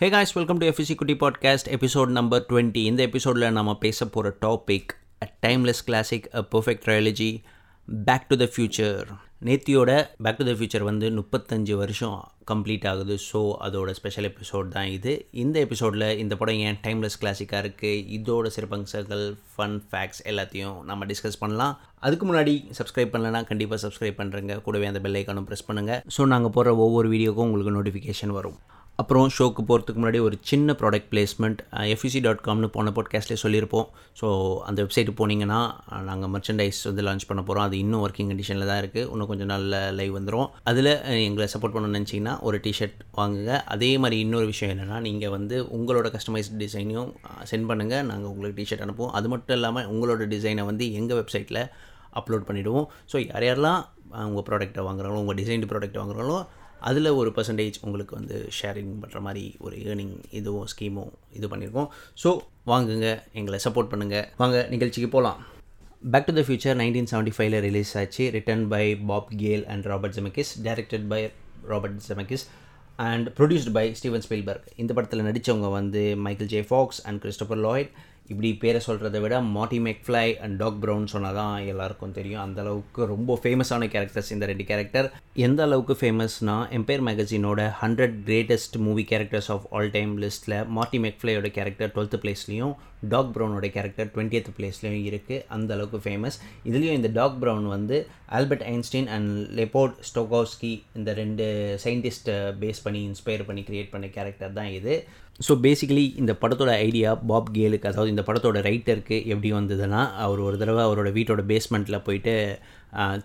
Hey guys welcome to FEC குட்டி podcast episode number twenty இந்த எபிசோடில் நம்ம பேச போகிற topic uh timeless classic uh perfect trilogy back to the future நேத்தியோட back to the future வந்து முப்பத்தஞ்சு வருஷம் கம்ப்ளீட் ஆகுது. ஸோ அதோட ஸ்பெஷல் எபிசோட் தான் இது. இந்த எபிசோடில் இந்த படம் ஏன் டைம்லெஸ் கிளாசிக்காக இருக்குது இதோட சிறப்பம்சங்கள் ஃபன் ஃபேக்ட்ஸ் எல்லாத்தையும் நம்ம டிஸ்கஸ் பண்ணலாம். அதுக்கு முன்னாடி சப்ஸ்கிரைப் பண்ணலன்னா கண்டிப்பாக சப்ஸ்கிரைப் பண்ணுறங்க கூடவே அந்த பெல் ஐக்கானும் ப்ரெஸ் பண்ணுங்கள் ஸோ நாங்கள் போடுற ஒவ்வொரு வீடியோக்கும் உங்களுக்கு நோட்டிஃபிகேஷன் வரும். அப்புறம் ஷோக்கு போகிறதுக்கு முன்னாடி ஒரு சின்ன ப்ராடக்ட் பிளேஸ்மெண்ட் எஃப்இசி டாட் காம்னு போன பாட்காஸ்ட்லேயே சொல்லியிருப்போம். ஸோ அந்த வெப்சைட்டு போனீங்கன்னா நாங்கள் மர்ச்சன்டைஸ் வந்து லான்ச் பண்ண போகிறோம் அது இன்னும் ஒர்க்கிங் கண்டிஷனில் தான் இருக்குது இன்னும் கொஞ்சம் நாளில் லைவ் வந்துடும் அதில் எங்களை சப்போர்ட் பண்ணணும்னு நினச்சிங்கன்னா ஒரு டிஷர்ட் வாங்குங்க. அதே மாதிரி இன்னொரு விஷயம் என்னென்னா நீங்கள் வந்து உங்களோட கஸ்டமைஸ் டிசைனையும் சென்ட் பண்ணுங்கள் நாங்கள் உங்களுக்கு டிஷர்ட் அனுப்புவோம். அது மட்டும் இல்லாமல் உங்களோட டிசைனை வந்து எங்கள் வெப்சைட்டில் அப்லோட் பண்ணிவிடுவோம் ஸோ யார் யாரெல்லாம் உங்கள் ப்ராடக்ட்டை வாங்குறாங்களோ உங்கள் டிசைன்டு ப்ராடக்ட் வாங்குறாங்களோ அதில் ஒரு பர்சன்டேஜ் உங்களுக்கு வந்து ஷேரிங் பண்ணுற மாதிரி ஒரு ஏர்னிங் இதுவும் ஸ்கீமும் இது பண்ணியிருக்கோம் ஸோ வாங்குங்க எங்களை சப்போர்ட் பண்ணுங்கள் வாங்க நிகழ்ச்சிக்கு போகலாம் back to the future nineteen seventy ஃபைவ்ல ரிலீஸ் ஆச்சு. Written by Bob Gale and Robert Zemeckis directed by Robert Zemeckis and produced by Steven Spielberg இந்த படத்தில் நடித்தவங்க வந்து Michael J Fox and Christopher Lloyd இப்படி பேரை சொல்கிறத விட மாட்டி மெக்ஃப்ளை அண்ட் டாக் ப்ரௌன் சொன்னால் தான் எல்லாருக்கும் தெரியும். அந்தளவுக்கு ரொம்ப ஃபேமஸான கேரக்டர்ஸ் இந்த ரெண்டு கேரக்டர் எந்த அளவுக்கு ஃபேமஸ்னா Empire மேகசினோட hundred greatest movie characters of all time லிஸ்ட்டில் மாட்டி மெக்ஃப்ளையோட கேரக்டர் டுவெல்த்து பிளேஸ்லேயும் டாக் ப்ரௌனோட கேரக்டர் டுவெண்ட்டியத் பிளேஸ்லேயும் இருக்குது அந்த அளவுக்கு ஃபேமஸ் இதுலேயும் இந்த டாக் ப்ரௌன் வந்து Albert Einstein and Leopold Stokowski இந்த ரெண்டு சயின்டிஸ்ட்டை பேஸ் பண்ணி இன்ஸ்பயர் பண்ணி க்ரியேட் பண்ண கேரக்டர் தான் இது. ஸோ பேசிக்கலி இந்த படத்தோட ஐடியா பாப் கேலுக்கு அதாவது இந்த படத்தோட ரைட்டருக்கு எப்படி வந்ததுன்னா அவர் ஒரு தடவை அவரோட வீட்டோட பேஸ்மெண்ட்டில் போயிட்டு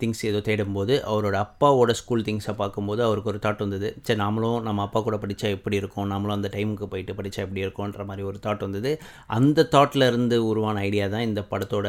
திங்ஸ் ஏதோ தேடும்போது அவரோட அப்பாவோட ஸ்கூல் திங்ஸை பார்க்கும்போது அவருக்கு ஒரு தாட் வந்தது. சரி நாமளும் நம்ம அப்பா கூட படித்தா எப்படி இருக்கும்? நாமளும் அந்த டைமுக்கு போயிட்டு படித்தா எப்படி இருக்கும்ன்ற மாதிரி ஒரு தாட் வந்தது. அந்த தாட்டில் இருந்து உருவான ஐடியா தான் இந்த படத்தோட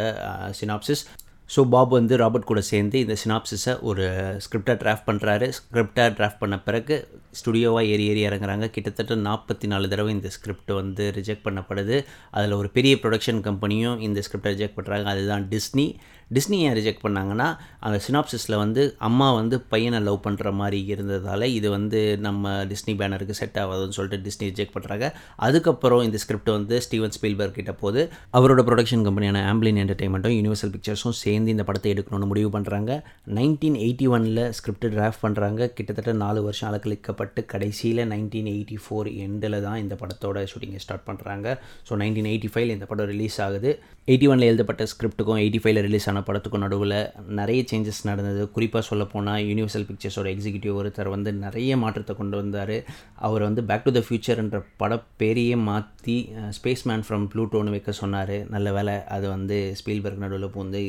சினாப்சிஸ் ஸோ பாப் வந்து ராபர்ட் கூட சேர்ந்து இந்த சினாப்சிஸை ஒரு ஸ்கிரிப்டாக டிராஃப்ட் பண்ணுறாரு ஸ்கிரிப்டாக டிராஃப்ட் பண்ண பிறகு ஸ்டுடியோவாக ஏறி ஏறி இறங்குறாங்க. கிட்டத்தட்ட நாற்பத்தி நாலு தடவை இந்த ஸ்கிரிப்ட் வந்து ரிஜெக்ட் பண்ணப்படுது. அதில் ஒரு பெரிய ப்ரொடக்ஷன் கம்பெனியும் இந்த ஸ்கிரிப்டை ரிஜெக்ட் பண்ணுறாங்க அதுதான் டிஸ்னி டிஸ்னி ஏன் ரிஜெக்ட் பண்ணாங்கன்னா அந்த சினாப்சிஸில் வந்து அம்மா வந்து பையனை லவ் பண்ணுற மாதிரி இருந்ததால் இது வந்து நம்ம டிஸ்னி பேனருக்கு செட் ஆகாதுன்னு சொல்லிட்டு டிஸ்னி ரிஜெக்ட் பண்ணுறாங்க அதுக்கப்புறம் இந்த ஸ்கிரிப்ட் வந்து ஸ்டீவன் ஸ்பீல்பர்க் கிட்ட போது அவரோட ப்ரொடக்ஷன் கம்பெனியான ஆம்பிளின் என்டர்டைன்மெண்ட்டும் யூனிவர்சல் பிக்சர்ஸும் சேர்ந்து இந்த படத்தை எடுக்கணும்னு முடிவு பண்ணுறாங்க நைன்டீன் எயிட்டி ஒனில் ஸ்கிரிப்ட் டிராஃப்ட் பண்ணுறாங்க கிட்டத்தட்ட நாலு வருஷம் அலக்கழிக்கப்பட்டு கடைசியில் நைன்டீன் எயிட்டி ஃபோர் எண்டில் தான் இந்த படத்தோட ஷூட்டிங்கை ஸ்டார்ட் பண்ணுறாங்க ஸோ நைன்டீன் எயிட்டி ஃபைவ்ல இந்த படம் ரிலீஸ் ஆகுது. எயிட்டி ஒனில் எழுதப்பட்ட ஸ்கிரிப்ட்டுக்கும் எயிட்டி ஃபைவ்ல ரிலீஸ் ஆன படத்துக்கும் நடுவில் நிறைய சேஞ்சஸ் நடந்தது. குறிப்பாக சொல்ல போனால் யூனிவர்சல் பிக்சர்ஸோட எக்ஸிக்யூட்டிவ் ஒருத்தர் வந்து நிறைய மாற்றத்தை கொண்டு வந்தார். அவர் வந்து பேக் டு த ஃபியூச்சர்ன்ற படப்பேரையே மாற்றி ஸ்பேஸ் மேன் ஃப்ரம் ப்ளூட்டோன்னு வைக்க சொன்னார். நல்ல வேலை அது வந்து ஸ்பீல்பர்க் நடுவில் பூந்து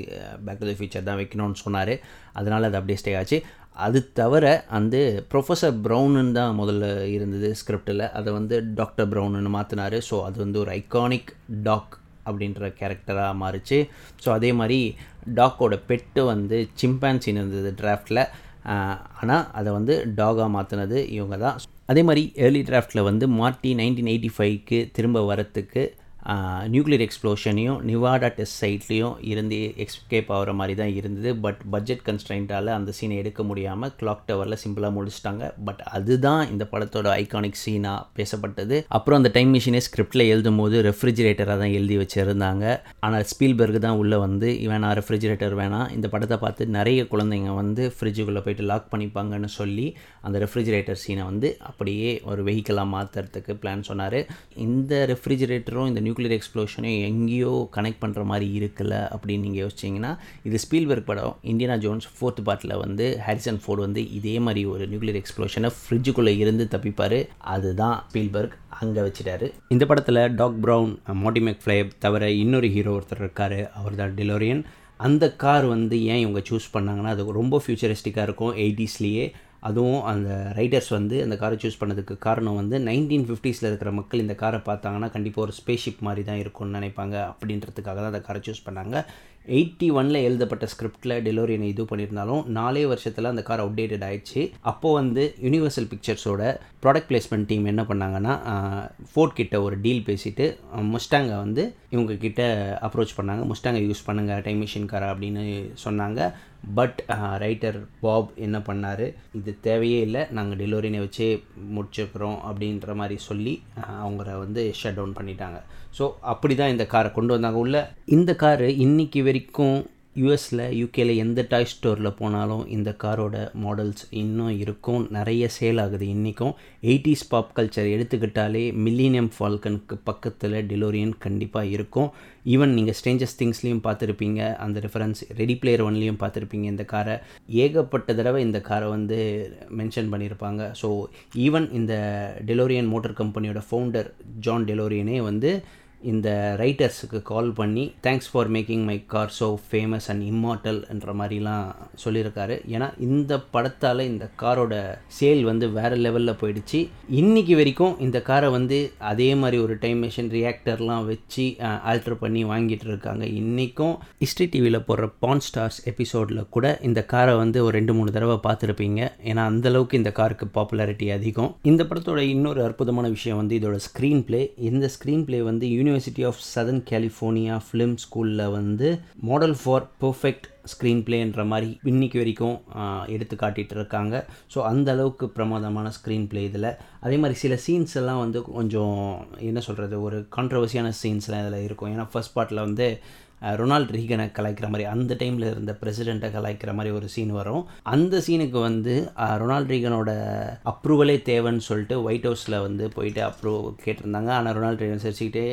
பேக் டு த ஃபியூச்சர் தான் வைக்கணும்னு சொன்னார். அதனால் அது அப்படியே ஸ்டே ஆச்சு. அது தவிர வந்து ப்ரொஃபஸர் ப்ரௌனுன்னு தான் முதல்ல இருந்தது ஸ்கிரிப்டில் அதை வந்து டாக்டர் ப்ரௌனுன்னு மாற்றினார் ஸோ அது வந்து ஒரு ஐக்கானிக் டாக் அப்படின்ற கேரக்டராக மாறிச்சு. ஸோ அதே மாதிரி டாக்கோட பெட்டு வந்து சிம்பான்சின்னு இருந்தது டிராஃப்டில் ஆனால் அதை வந்து டாகாக மாற்றினது இவங்க தான் அதே மாதிரி ஏர்லி டிராஃப்டில் வந்து மார்ட்டி நைன்டீன் எயிட்டி ஃபைவ்க்கு திரும்ப வரத்துக்கு நியூக்ளியர் எக்ஸ்ப்ளோஷனையும் நிவாடா டெஸ்ட் சைட்லேயும் இருந்து எக்ஸ்கேப் ஆகிற மாதிரி தான் இருந்தது. பட் பட்ஜெட் கன்ஸ்ட்ரைண்ட்டால் அந்த சீனை எடுக்க முடியாமல் கிளாக் டவரில் சிம்பிளாக முடிச்சிட்டாங்க. பட் அதுதான் இந்த படத்தோட ஐகானிக் சீனாக பேசப்பட்டது. அப்புறம் அந்த டைம் மிஷினே ஸ்கிரிப்டில் எழுதும் போது ரெஃப்ரிஜிரேட்டராக தான் எழுதி வச்சுருந்தாங்க. ஆனால் ஸ்பீல்பர்க் தான் உள்ளே வந்து வேணாம் ரெஃப்ரிஜிரேட்டர் வேணாம் இந்த படத்தை பார்த்து நிறைய குழந்தைங்க வந்து ஃப்ரிட்ஜுக்குள்ளே போயிட்டு லாக் பண்ணிப்பாங்கன்னு சொல்லி அந்த ரெஃப்ரிஜிரேட்டர் சீனை வந்து அப்படியே ஒரு வெஹிக்கலாக மாற்றுறதுக்கு பிளான் சொன்னார். இந்த ரெஃப்ரிஜிரேட்டரும் இந்த நியூ நியூக்ளியர் எக்ஸ்ப்ளோஷனையும் எங்கேயோ கனெக்ட் பண்ணுற மாதிரி இருக்குல்ல அப்படின்னு நீங்கள் யோசிச்சிங்கன்னா இது ஸ்பீல்பர்க் படம் இந்தியனா ஜோன்ஸ் ஃபோர்த் பார்ட்டில் வந்து ஹாரிசன் ஃபோர்டு வந்து இதே மாதிரி ஒரு நியூக்ளியர் எக்ஸ்ப்ளோஷனை ஃப்ரிட்ஜுக்குள்ளே இருந்து தப்பிப்பார். அதுதான் ஸ்பீல்பர்க் அங்கே வச்சுட்டாரு. இந்த படத்தில் டாக் ப்ரௌன் மோட்டி மெக்ஃப்ளை தவிர இன்னொரு ஹீரோ ஒருத்தர் இருக்கார் அவர் தான் டெலோரியன். அந்த கார் வந்து ஏன் இவங்க சூஸ் பண்ணாங்கன்னா அது ரொம்ப ஃபியூச்சரிஸ்டிக்காக இருக்கும் எயிட்டிஸ்லேயே. அதுவும் அந்த ரைடர்ஸ் வந்து அந்த காரை சூஸ் பண்ணதுக்கு காரணம் வந்து நைன்டீன் ஃபிஃப்டிஸில் இருக்கிற மக்கள் இந்த காரை பார்த்தாங்கன்னா கண்டிப்பாக ஒரு ஸ்பேஷிப் மாதிரி தான் இருக்கும்னு நினைப்பாங்க. அப்படின்றதுக்காக தான் அந்த காரை சூஸ் பண்ணாங்க. எயிட்டி ஒனில் எழுதப்பட்ட ஸ்கிரிப்டில் டெலோரியனை இது பண்ணியிருந்தாலும் நாலே வருஷத்தில் அந்த கார் அப்டேட்டட் ஆயிடுச்சு. அப்போது வந்து யூனிவர்சல் பிக்சர்ஸோட ப்ராடக்ட் பிளேஸ்மெண்ட் டீம் என்ன பண்ணாங்கன்னா ஃபோர்ட் கிட்ட ஒரு டீல் பேசிட்டு முஸ்டாங்கை வந்து இவங்க கிட்ட அப்ரோச் பண்ணாங்க. முஸ்டாங்கை யூஸ் பண்ணுங்கள் டைம் மிஷின் காரை அப்படின்னு சொன்னாங்க. பட் ரைட்டர் பாப் என்ன பண்ணார்? இது தேவையே இல்லை. நாங்கள் டெலிவரினை வச்சே முடிச்சிருக்கிறோம் அப்படின்ற மாதிரி சொல்லி அவங்கள வந்து ஷட் டவுன் பண்ணிட்டாங்க. ஸோ அப்படி தான் இந்த காரை கொண்டு வந்தாங்க உள்ள. இந்த காரு இன்றைக்கி வரைக்கும் யூஎஸில் யூகேல எந்த டாய் ஸ்டோரில் போனாலும் இந்த காரோட மாடல்ஸ் இன்னும் இருக்கும். நிறைய சேல் ஆகுது இன்றைக்கும் எயிட்டிஸ் பாப் கல்ச்சர் எடுத்துக்கிட்டாலே மில்லினியம் ஃபால்கனுக்கு பக்கத்தில் டெலோரியன் கண்டிப்பாக இருக்கும். ஈவன் நீங்கள் ஸ்ட்ரேஞ்சஸ் திங்ஸ்லேயும் பார்த்துருப்பீங்க. அந்த ரெஃபரன்ஸ் ரெடி பிளேயர் ஒன்லேயும் பார்த்துருப்பீங்க இந்த காரை. ஏகப்பட்ட தடவை இந்த காரை வந்து மென்ஷன் பண்ணியிருப்பாங்க. ஸோ ஈவன் இந்த டெலோரியன் மோட்டர் கம்பெனியோட ஃபவுண்டர் ஜான் டெலோரியனே வந்து இந்த ரைட்டர்ஸுக்கு கால் பண்ணி thanks for making my car so famous and இம்மார்ட்டல்ன்ற மாதிரிலாம் சொல்லியிருக்காரு. ஏன்னா இந்த படத்தால் இந்த காரோட சேல் வந்து வேறு லெவலில் போயிடுச்சு. இன்றைக்கி வரைக்கும் இந்த காரை வந்து அதே மாதிரி ஒரு டைம் மிஷின் ரியாக்டர்லாம் வச்சு ஆல்டர் பண்ணி வாங்கிட்டு இருக்காங்க இன்றைக்கும் ஹிஸ்ட்ரி டிவியில் போடுற பான் ஸ்டார்ஸ் எபிசோடில் கூட இந்த காரை வந்து ஒரு ரெண்டு மூணு தடவை பார்த்துருப்பீங்க. ஏன்னா அந்தளவுக்கு இந்த காருக்கு பாப்புலாரிட்டி அதிகம். இந்த படத்தோட இன்னொரு அற்புதமான விஷயம் வந்து இதோட ஸ்க்ரீன் பிளே இந்த ஸ்க்ரீன் பிளே வந்து University of Southern California film ஸ்கூலில் வந்து மாடல் ஃபார் பர்ஃபெக்ட் ஸ்க்ரீன் பிளேன்ற மாதிரி இன்னைக்கு வரைக்கும் எடுத்து காட்டிகிட்டு இருக்காங்க ஸோ அந்த அளவுக்கு பிரமாதமான ஸ்க்ரீன் பிளே இதில். அதே மாதிரி சில சீன்ஸ் எல்லாம் வந்து கொஞ்சம் என்ன சொல்கிறது ஒரு கான்ட்ரவர்சியான சீன்ஸ்லாம் இதில் இருக்கும். ஏன்னா ஃபர்ஸ்ட் பார்ட்டில் வந்து ரொனால்ட் ரீகனை கலாய்க்கிற மாதிரி அந்த டைமில் இருந்த பிரசிடெண்ட்டை கலாய்க்கிற மாதிரி ஒரு சீன் வரும். அந்த சீனுக்கு வந்து ரொனால்ட் ரீகனோட அப்ரூவலே தேவைன்னு சொல்லிட்டு ஒயிட் ஹவுஸில் வந்து போயிட்டு அப்ரூவ் கேட்டிருந்தாங்க. ஆனால் ரொனால்ட் ரீகன் சரிச்சுக்கிட்டே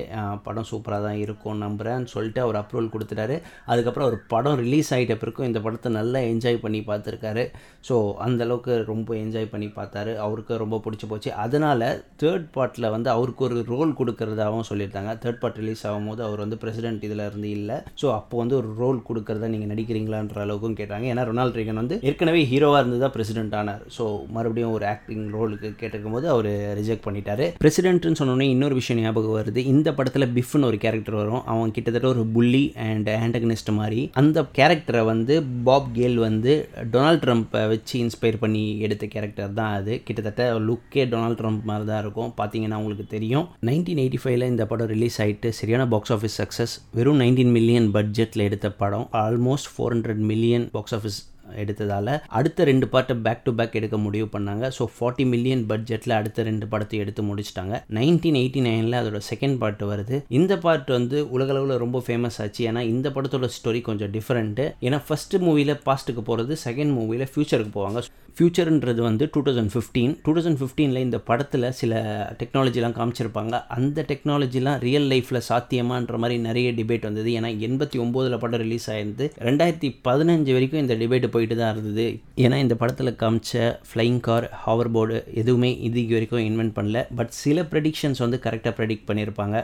படம் சூப்பராக தான் இருக்கும் நம்புகிறேன்னு சொல்லிட்டு அவர் அப்ரூவல் கொடுத்துட்டாரு. அதுக்கப்புறம் ஒரு படம் ரிலீஸ் ஆகிட்ட பிறக்கும் இந்த படத்தை நல்லா என்ஜாய் பண்ணி பார்த்துருக்காரு. ஸோ அந்தளவுக்கு ரொம்ப என்ஜாய் பண்ணி பார்த்தாரு. அவருக்கு ரொம்ப பிடிச்சி போச்சு. அதனால் தேர்ட் பார்ட்டில் வந்து அவருக்கு ஒரு ரோல் கொடுக்குறதாகவும் சொல்லியிருந்தாங்க. தேர்ட் பார்ட் ரிலீஸ் ஆகும்போது அவர் வந்து பிரசிடென்ட் இதில் இருந்து இல்லை. ஸோ அப்போ வந்து ஒரு ரோல் கொடுக்கறத நீங்கள் நடிக்கிறீங்களான்ற அளவுக்கும் கேட்டாங்க. ஏன்னா ரொனால்ட் ரீகன் வந்து ஏற்கனவே ஹீரோவாக இருந்து தான் பிரசிடென்ட் ஆனார். ஸோ மறுபடியும் ஒரு ஆக்டிங் ரோலுக்கு கேட்டிருக்கும் போது அவர் ரிஜெக்ட் பண்ணிட்டாரு. பிரசிடென்ட்னு சொன்னோன்னே இன்னொரு விஷயம் ஞாபகம் வருது. இந்த படத்தில் பிஃப்னு ஒரு கேரக்டர் வரும். அவன் கிட்டத்தட்ட ஒரு புள்ளி அண்ட் ஆண்டகனிஸ்ட் மாதிரி. அந்த கேரக்டரை வந்து பாப் கேல் வந்து டொனால்ட் ட்ரம்ப்பை வச்சு இன்ஸ்பயர் பண்ணி எடுத்த கேரக்டர் தான் அது. கிட்டத்தட்ட லுக்கே டொனால்ட் ட்ரம்ப் மாதிரி தான் இருக்கும். பார்த்தீங்கன்னா உங்களுக்கு தெரியும். நைன்டீன் எயிட்டி ஃபைவ்ல இந்த படம் ரிலீஸ் ஆகிட்டு சரியான பாக்ஸ் ஆஃபீஸ் சக்ஸஸ் வெறும் நைன்டீன் மில்லியன் பட்ஜெட்டில் எடுத்த படம் almost four hundred million box office எடுத்ததால் அடுத்த ரெண்டு பாட்டை பேக் டு பேக் எடுக்க முடிவு பண்ணாங்க. ஸோ ஃபார்ட்டி மில்லியன் பட்ஜெட்டில் அடுத்த ரெண்டு படத்தை எடுத்து முடிச்சிட்டாங்க. நைன்டீன் எயிட்டி நைனில் அதோட செகண்ட் பார்ட் வருது. இந்த பார்ட் வந்து உலகளவில் ரொம்ப ஃபேமஸ் ஆச்சு. ஏன்னா இந்த படத்தோட ஸ்டோரி கொஞ்சம் டிஃப்ரெண்ட்டு ஏன்னா ஃபஸ்ட்டு மூவியில் பாஸ்ட்டுக்கு போகிறது செகண்ட் மூவியில் ஃபியூச்சருக்கு போவாங்க. ஃப்யூச்சர்ன்றது வந்து two thousand fifteen two thousand ஃபிஃப்டீனில் இந்த படத்தில் சில டெக்னாலஜிலாம் காமிச்சிருப்பாங்க. அந்த டெக்னாலஜிலாம் ரியல் லைஃப்பில் சாத்தியமான்ற மாதிரி நிறைய டிபேட் வந்தது. ஏன்னா எண்பத்தி ஒம்போதில் படம் ரிலீஸ் ஆயிருந்து ரெண்டாயிரத்தி பதினஞ்சு வரைக்கும் இந்த டிபேட் போயிட்டு தான் இருந்தது. ஏன்னா இந்த படத்தில் காமிச்ச ஃப்ளைங் கார் ஹவர் போர்டு எதுவுமே இதுக்கு வரைக்கும் இன்வென்ட் பண்ணல. பட் சில ப்ரெடிக்ஷன்ஸ் வந்து கரெக்டாக ப்ரெடிக்ட் பண்ணியிருப்பாங்க.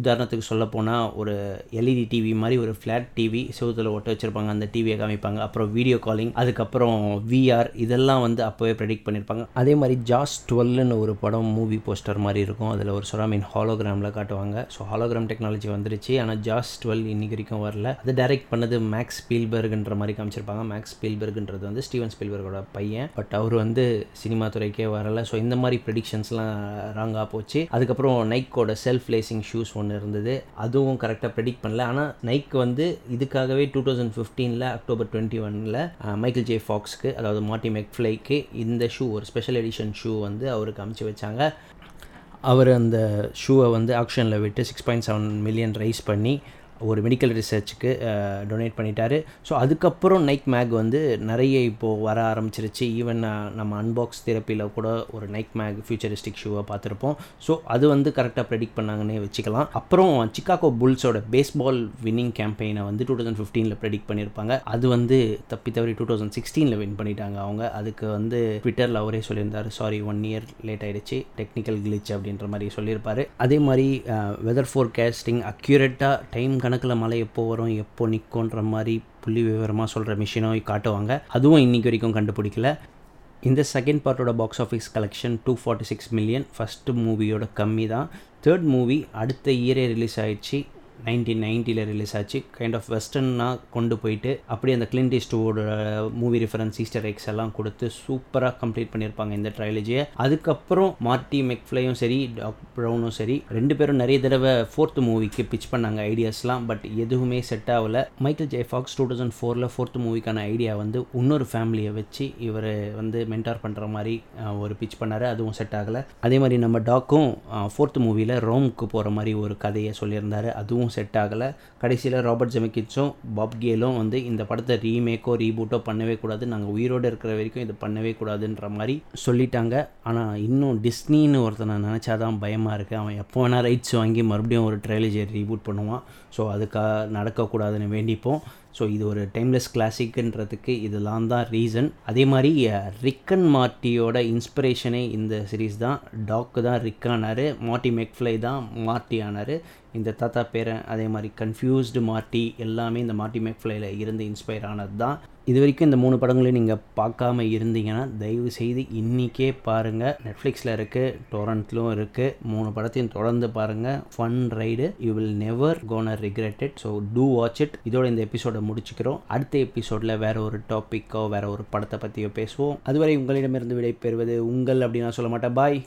உதாரணத்துக்கு சொல்ல போனால் ஒரு எல்இடி டிவி மாதிரி ஒரு ஃப்ளாட் டிவி செவத்தில் ஒட்ட வச்சுருப்பாங்க. அந்த டிவியை காமிப்பாங்க. அப்புறம் வீடியோ காலிங் அதுக்கப்புறம் விஆர் இதெல்லாம் வந்து அப்போவே ப்ரெடிக்ட் பண்ணியிருப்பாங்க. அதே மாதிரி ஜாஸ் டுவெல்னு ஒரு படம் மூவி போஸ்டர் மாதிரி இருக்கும். அதில் ஒரு சொராமின் ஹாலோகிராமில் காட்டுவாங்க. ஸோ ஹாலோகிராம் டெக்னாலஜி வந்துருச்சு. ஆனால் ஜாஸ் டுவெல் இன்னைக்கு வரைக்கும் வரல. அது டைரக்ட் பண்ணது மேக்ஸ் ஸ்பீல்பர்க்ன்ற மாதிரி காமிச்சிருப்பாங்க. மேக்ஸ் ஸ்பீல்பர்க்ன்றது வந்து ஸ்டீவன் ஸ்பீல்பர்கோட பையன். பட் அவர் வந்து சினிமா துறைக்கே வரலை. ஸோ இந்த மாதிரி ப்ரெடிக்ஷன்ஸ்லாம் ராங்காக போச்சு. அதுக்கப்புறம் நைக்கோட செல்ஃப் லேசிங் ஷூஸ் ஒன்று இருந்தது. அதுவும் கரெக்டாக ப்ரெடிக்ட் பண்ணல. ஆனால் நைக் வந்து இதுக்காகவே டூ தௌசண்ட் ஃபிஃப்டீனில் அக்டோபர் டுவெண்ட்டி ஒனில் மைக்கேல் ஜே ஃபாக்ஸ்க்கு அதாவது மாட்டி மெக்ஃப்ளைக்கு இந்த ஷூ ஒரு ஸ்பெஷல் எடிஷன் ஷூ வந்து அவருக்கு அமுச்சு வச்சாங்க. அவர் அந்த ஷூவை வந்து ஆக்ஷனில் விட்டு six point seven million raise பண்ணி ஒரு மெடிக்கல் ரிசர்ச்சுக்கு டொனேட் பண்ணிட்டாரு. ஸோ அதுக்கப்புறம் நைக் மேக் வந்து நிறைய இப்போது வர ஆரம்பிச்சிருச்சு. ஈவன் நம்ம அன்பாக்ஸ் தெரப்பியில் கூட ஒரு நைக் மேக் ஃபியூச்சரிஸ்டிக் ஷூவை பார்த்துருப்போம். ஸோ அது வந்து கரெக்டாக ப்ரெடிக்ட் பண்ணாங்கன்னே வச்சுக்கலாம். அப்புறம் சிக்காகோ புல்ஸோட பேஸ்பால் வின்னிங் கேம்பெயினை வந்து டூ தௌசண்ட் ஃபிஃப்டீனில் ப்ரெடிக்ட் பண்ணியிருப்பாங்க அது வந்து தப்பி தவறி டூ தௌசண்ட் சிக்ஸ்டீனில் வின் பண்ணிட்டாங்க அவங்க. அதுக்கு வந்து ட்விட்டரில் அவரே சொல்லியிருந்தார் சாரி ஒன் இயர் லேட் ஆகிடுச்சு டெக்னிக்கல் கிளிச் அப்படின்ற மாதிரி சொல்லியிருப்பார். அதே மாதிரி வெதர் ஃபோர்காஸ்டிங் அக்யூரேட்டாக டைம் கணக்கில் மழை எப்போ வரும் எப்போ நிற்கும்ன்ற மாதிரி புள்ளி விவரமாக சொல்கிற மிஷினும் காட்டுவாங்க. அதுவும் இன்றைக்கி வரைக்கும் கண்டுபிடிக்கல. இந்த second பார்ட்டோட box office collection two forty six million first மூவியோட கம்மி தான் தேர்ட் மூவி அடுத்த இயரே ரிலீஸ் ஆயிடுச்சு. நைன்டீன் நைன்ட்டியில் ரிலீஸ் ஆச்சு. கைண்ட் ஆஃப் வெஸ்டர்னாக கொண்டு போயிட்டு அப்படியே அந்த கிளின்ட் ஈஸ்ட்வோட மூவி ரெஃபரன்ஸ் ஈஸ்டர் எக்ஸ் எல்லாம் கொடுத்து சூப்பராக கம்ப்ளீட் பண்ணியிருப்பாங்க இந்த ட்ரைலஜியை அதுக்கப்புறம் மார்ட்டி மெக்ஃப்ளையும் சரி டாக் ப்ரௌனும் சரி ரெண்டு பேரும் நிறைய தடவை ஃபோர்த் மூவிக்கு பிச் பண்ணாங்க ஐடியாஸ்லாம் பட் எதுவுமே செட் ஆகலை. Michael J Fox two thousand ஃபோரில் ஃபோர்த் மூவிக்கான ஐடியா வந்து இன்னொரு ஃபேமிலியை வச்சு இவர் வந்து மென்டார் பண்ணுற மாதிரி ஒரு பிச் பண்ணார். அதுவும் செட் ஆகலை. அதே மாதிரி நம்ம டாக்கும் ஃபோர்த் மூவியில் ரோமுக்கு போகிற மாதிரி ஒரு கதையை சொல்லியிருந்தார். அதுவும் செட் ஆகலை. கடைசியில் ராபர்ட் ஜெமிக்கிட்ஸும் பாப் கேலும் வந்து இந்த படத்தை ரீமேக்கோ ரீபூட்டோ பண்ணவே கூடாது நாங்கள் உயிரோடு இருக்கிற வரைக்கும் இது பண்ணவே கூடாதுன்ற மாதிரி சொல்லிட்டாங்க. ஆனால் இன்னும் டிஸ்னின்னு ஒருத்தனை நினச்சாதான் பயமாக இருக்குது அவன் எப்போ வேணால் ரைட்ஸ் வாங்கி மறுபடியும் ஒரு ட்ரைலஜி ரீபூட் பண்ணுவான். ஸோ அதுக்காக நடக்கக்கூடாதுன்னு வேண்டிப்போம். ஸோ இது ஒரு டைம்லெஸ் கிளாசிக்ன்றதுக்கு இதெல்லாம் தான் ரீசன் அதே மாதிரி ரிக்கன் மார்ட்டியோட இன்ஸ்பிரேஷனே இந்த சீரீஸ் தான். டாக்கு தான் ரிக் ஆனார். மார்ட்டி மெக்ஃப்ளை தான் மார்ட்டி ஆனார். இந்த தாத்தா பேரன் அதே மாதிரி கன்ஃபியூஸ்டு மார்ட்டி எல்லாமே இந்த மார்ட்டி மேக்ஃப்ளையில் இருந்து இன்ஸ்பயர் ஆனது தான் இது வரைக்கும் இந்த மூணு படங்களையும் நீங்கள் பார்க்காம இருந்தீங்கன்னா தயவு செய்து இன்றைக்கே பாருங்கள் நெட்ஃப்ளிக்ஸில் இருக்குது டொரண்ட்லும் இருக்குது மூணு படத்தையும் தொடர்ந்து பாருங்கள் fun ride you will never gonna regret it so do watch it இதோட இந்த எபிசோடை முடிச்சுக்கிறோம். அடுத்த எபிசோடில் வேற ஒரு டாப்பிக்கோ வேற ஒரு படத்தை பற்றியோ பேசுவோம். அதுவரை உங்களிடமிருந்து விடை பெறுவது உங்கள் அப்படின்னு நான் சொல்ல மாட்டேன். பாய்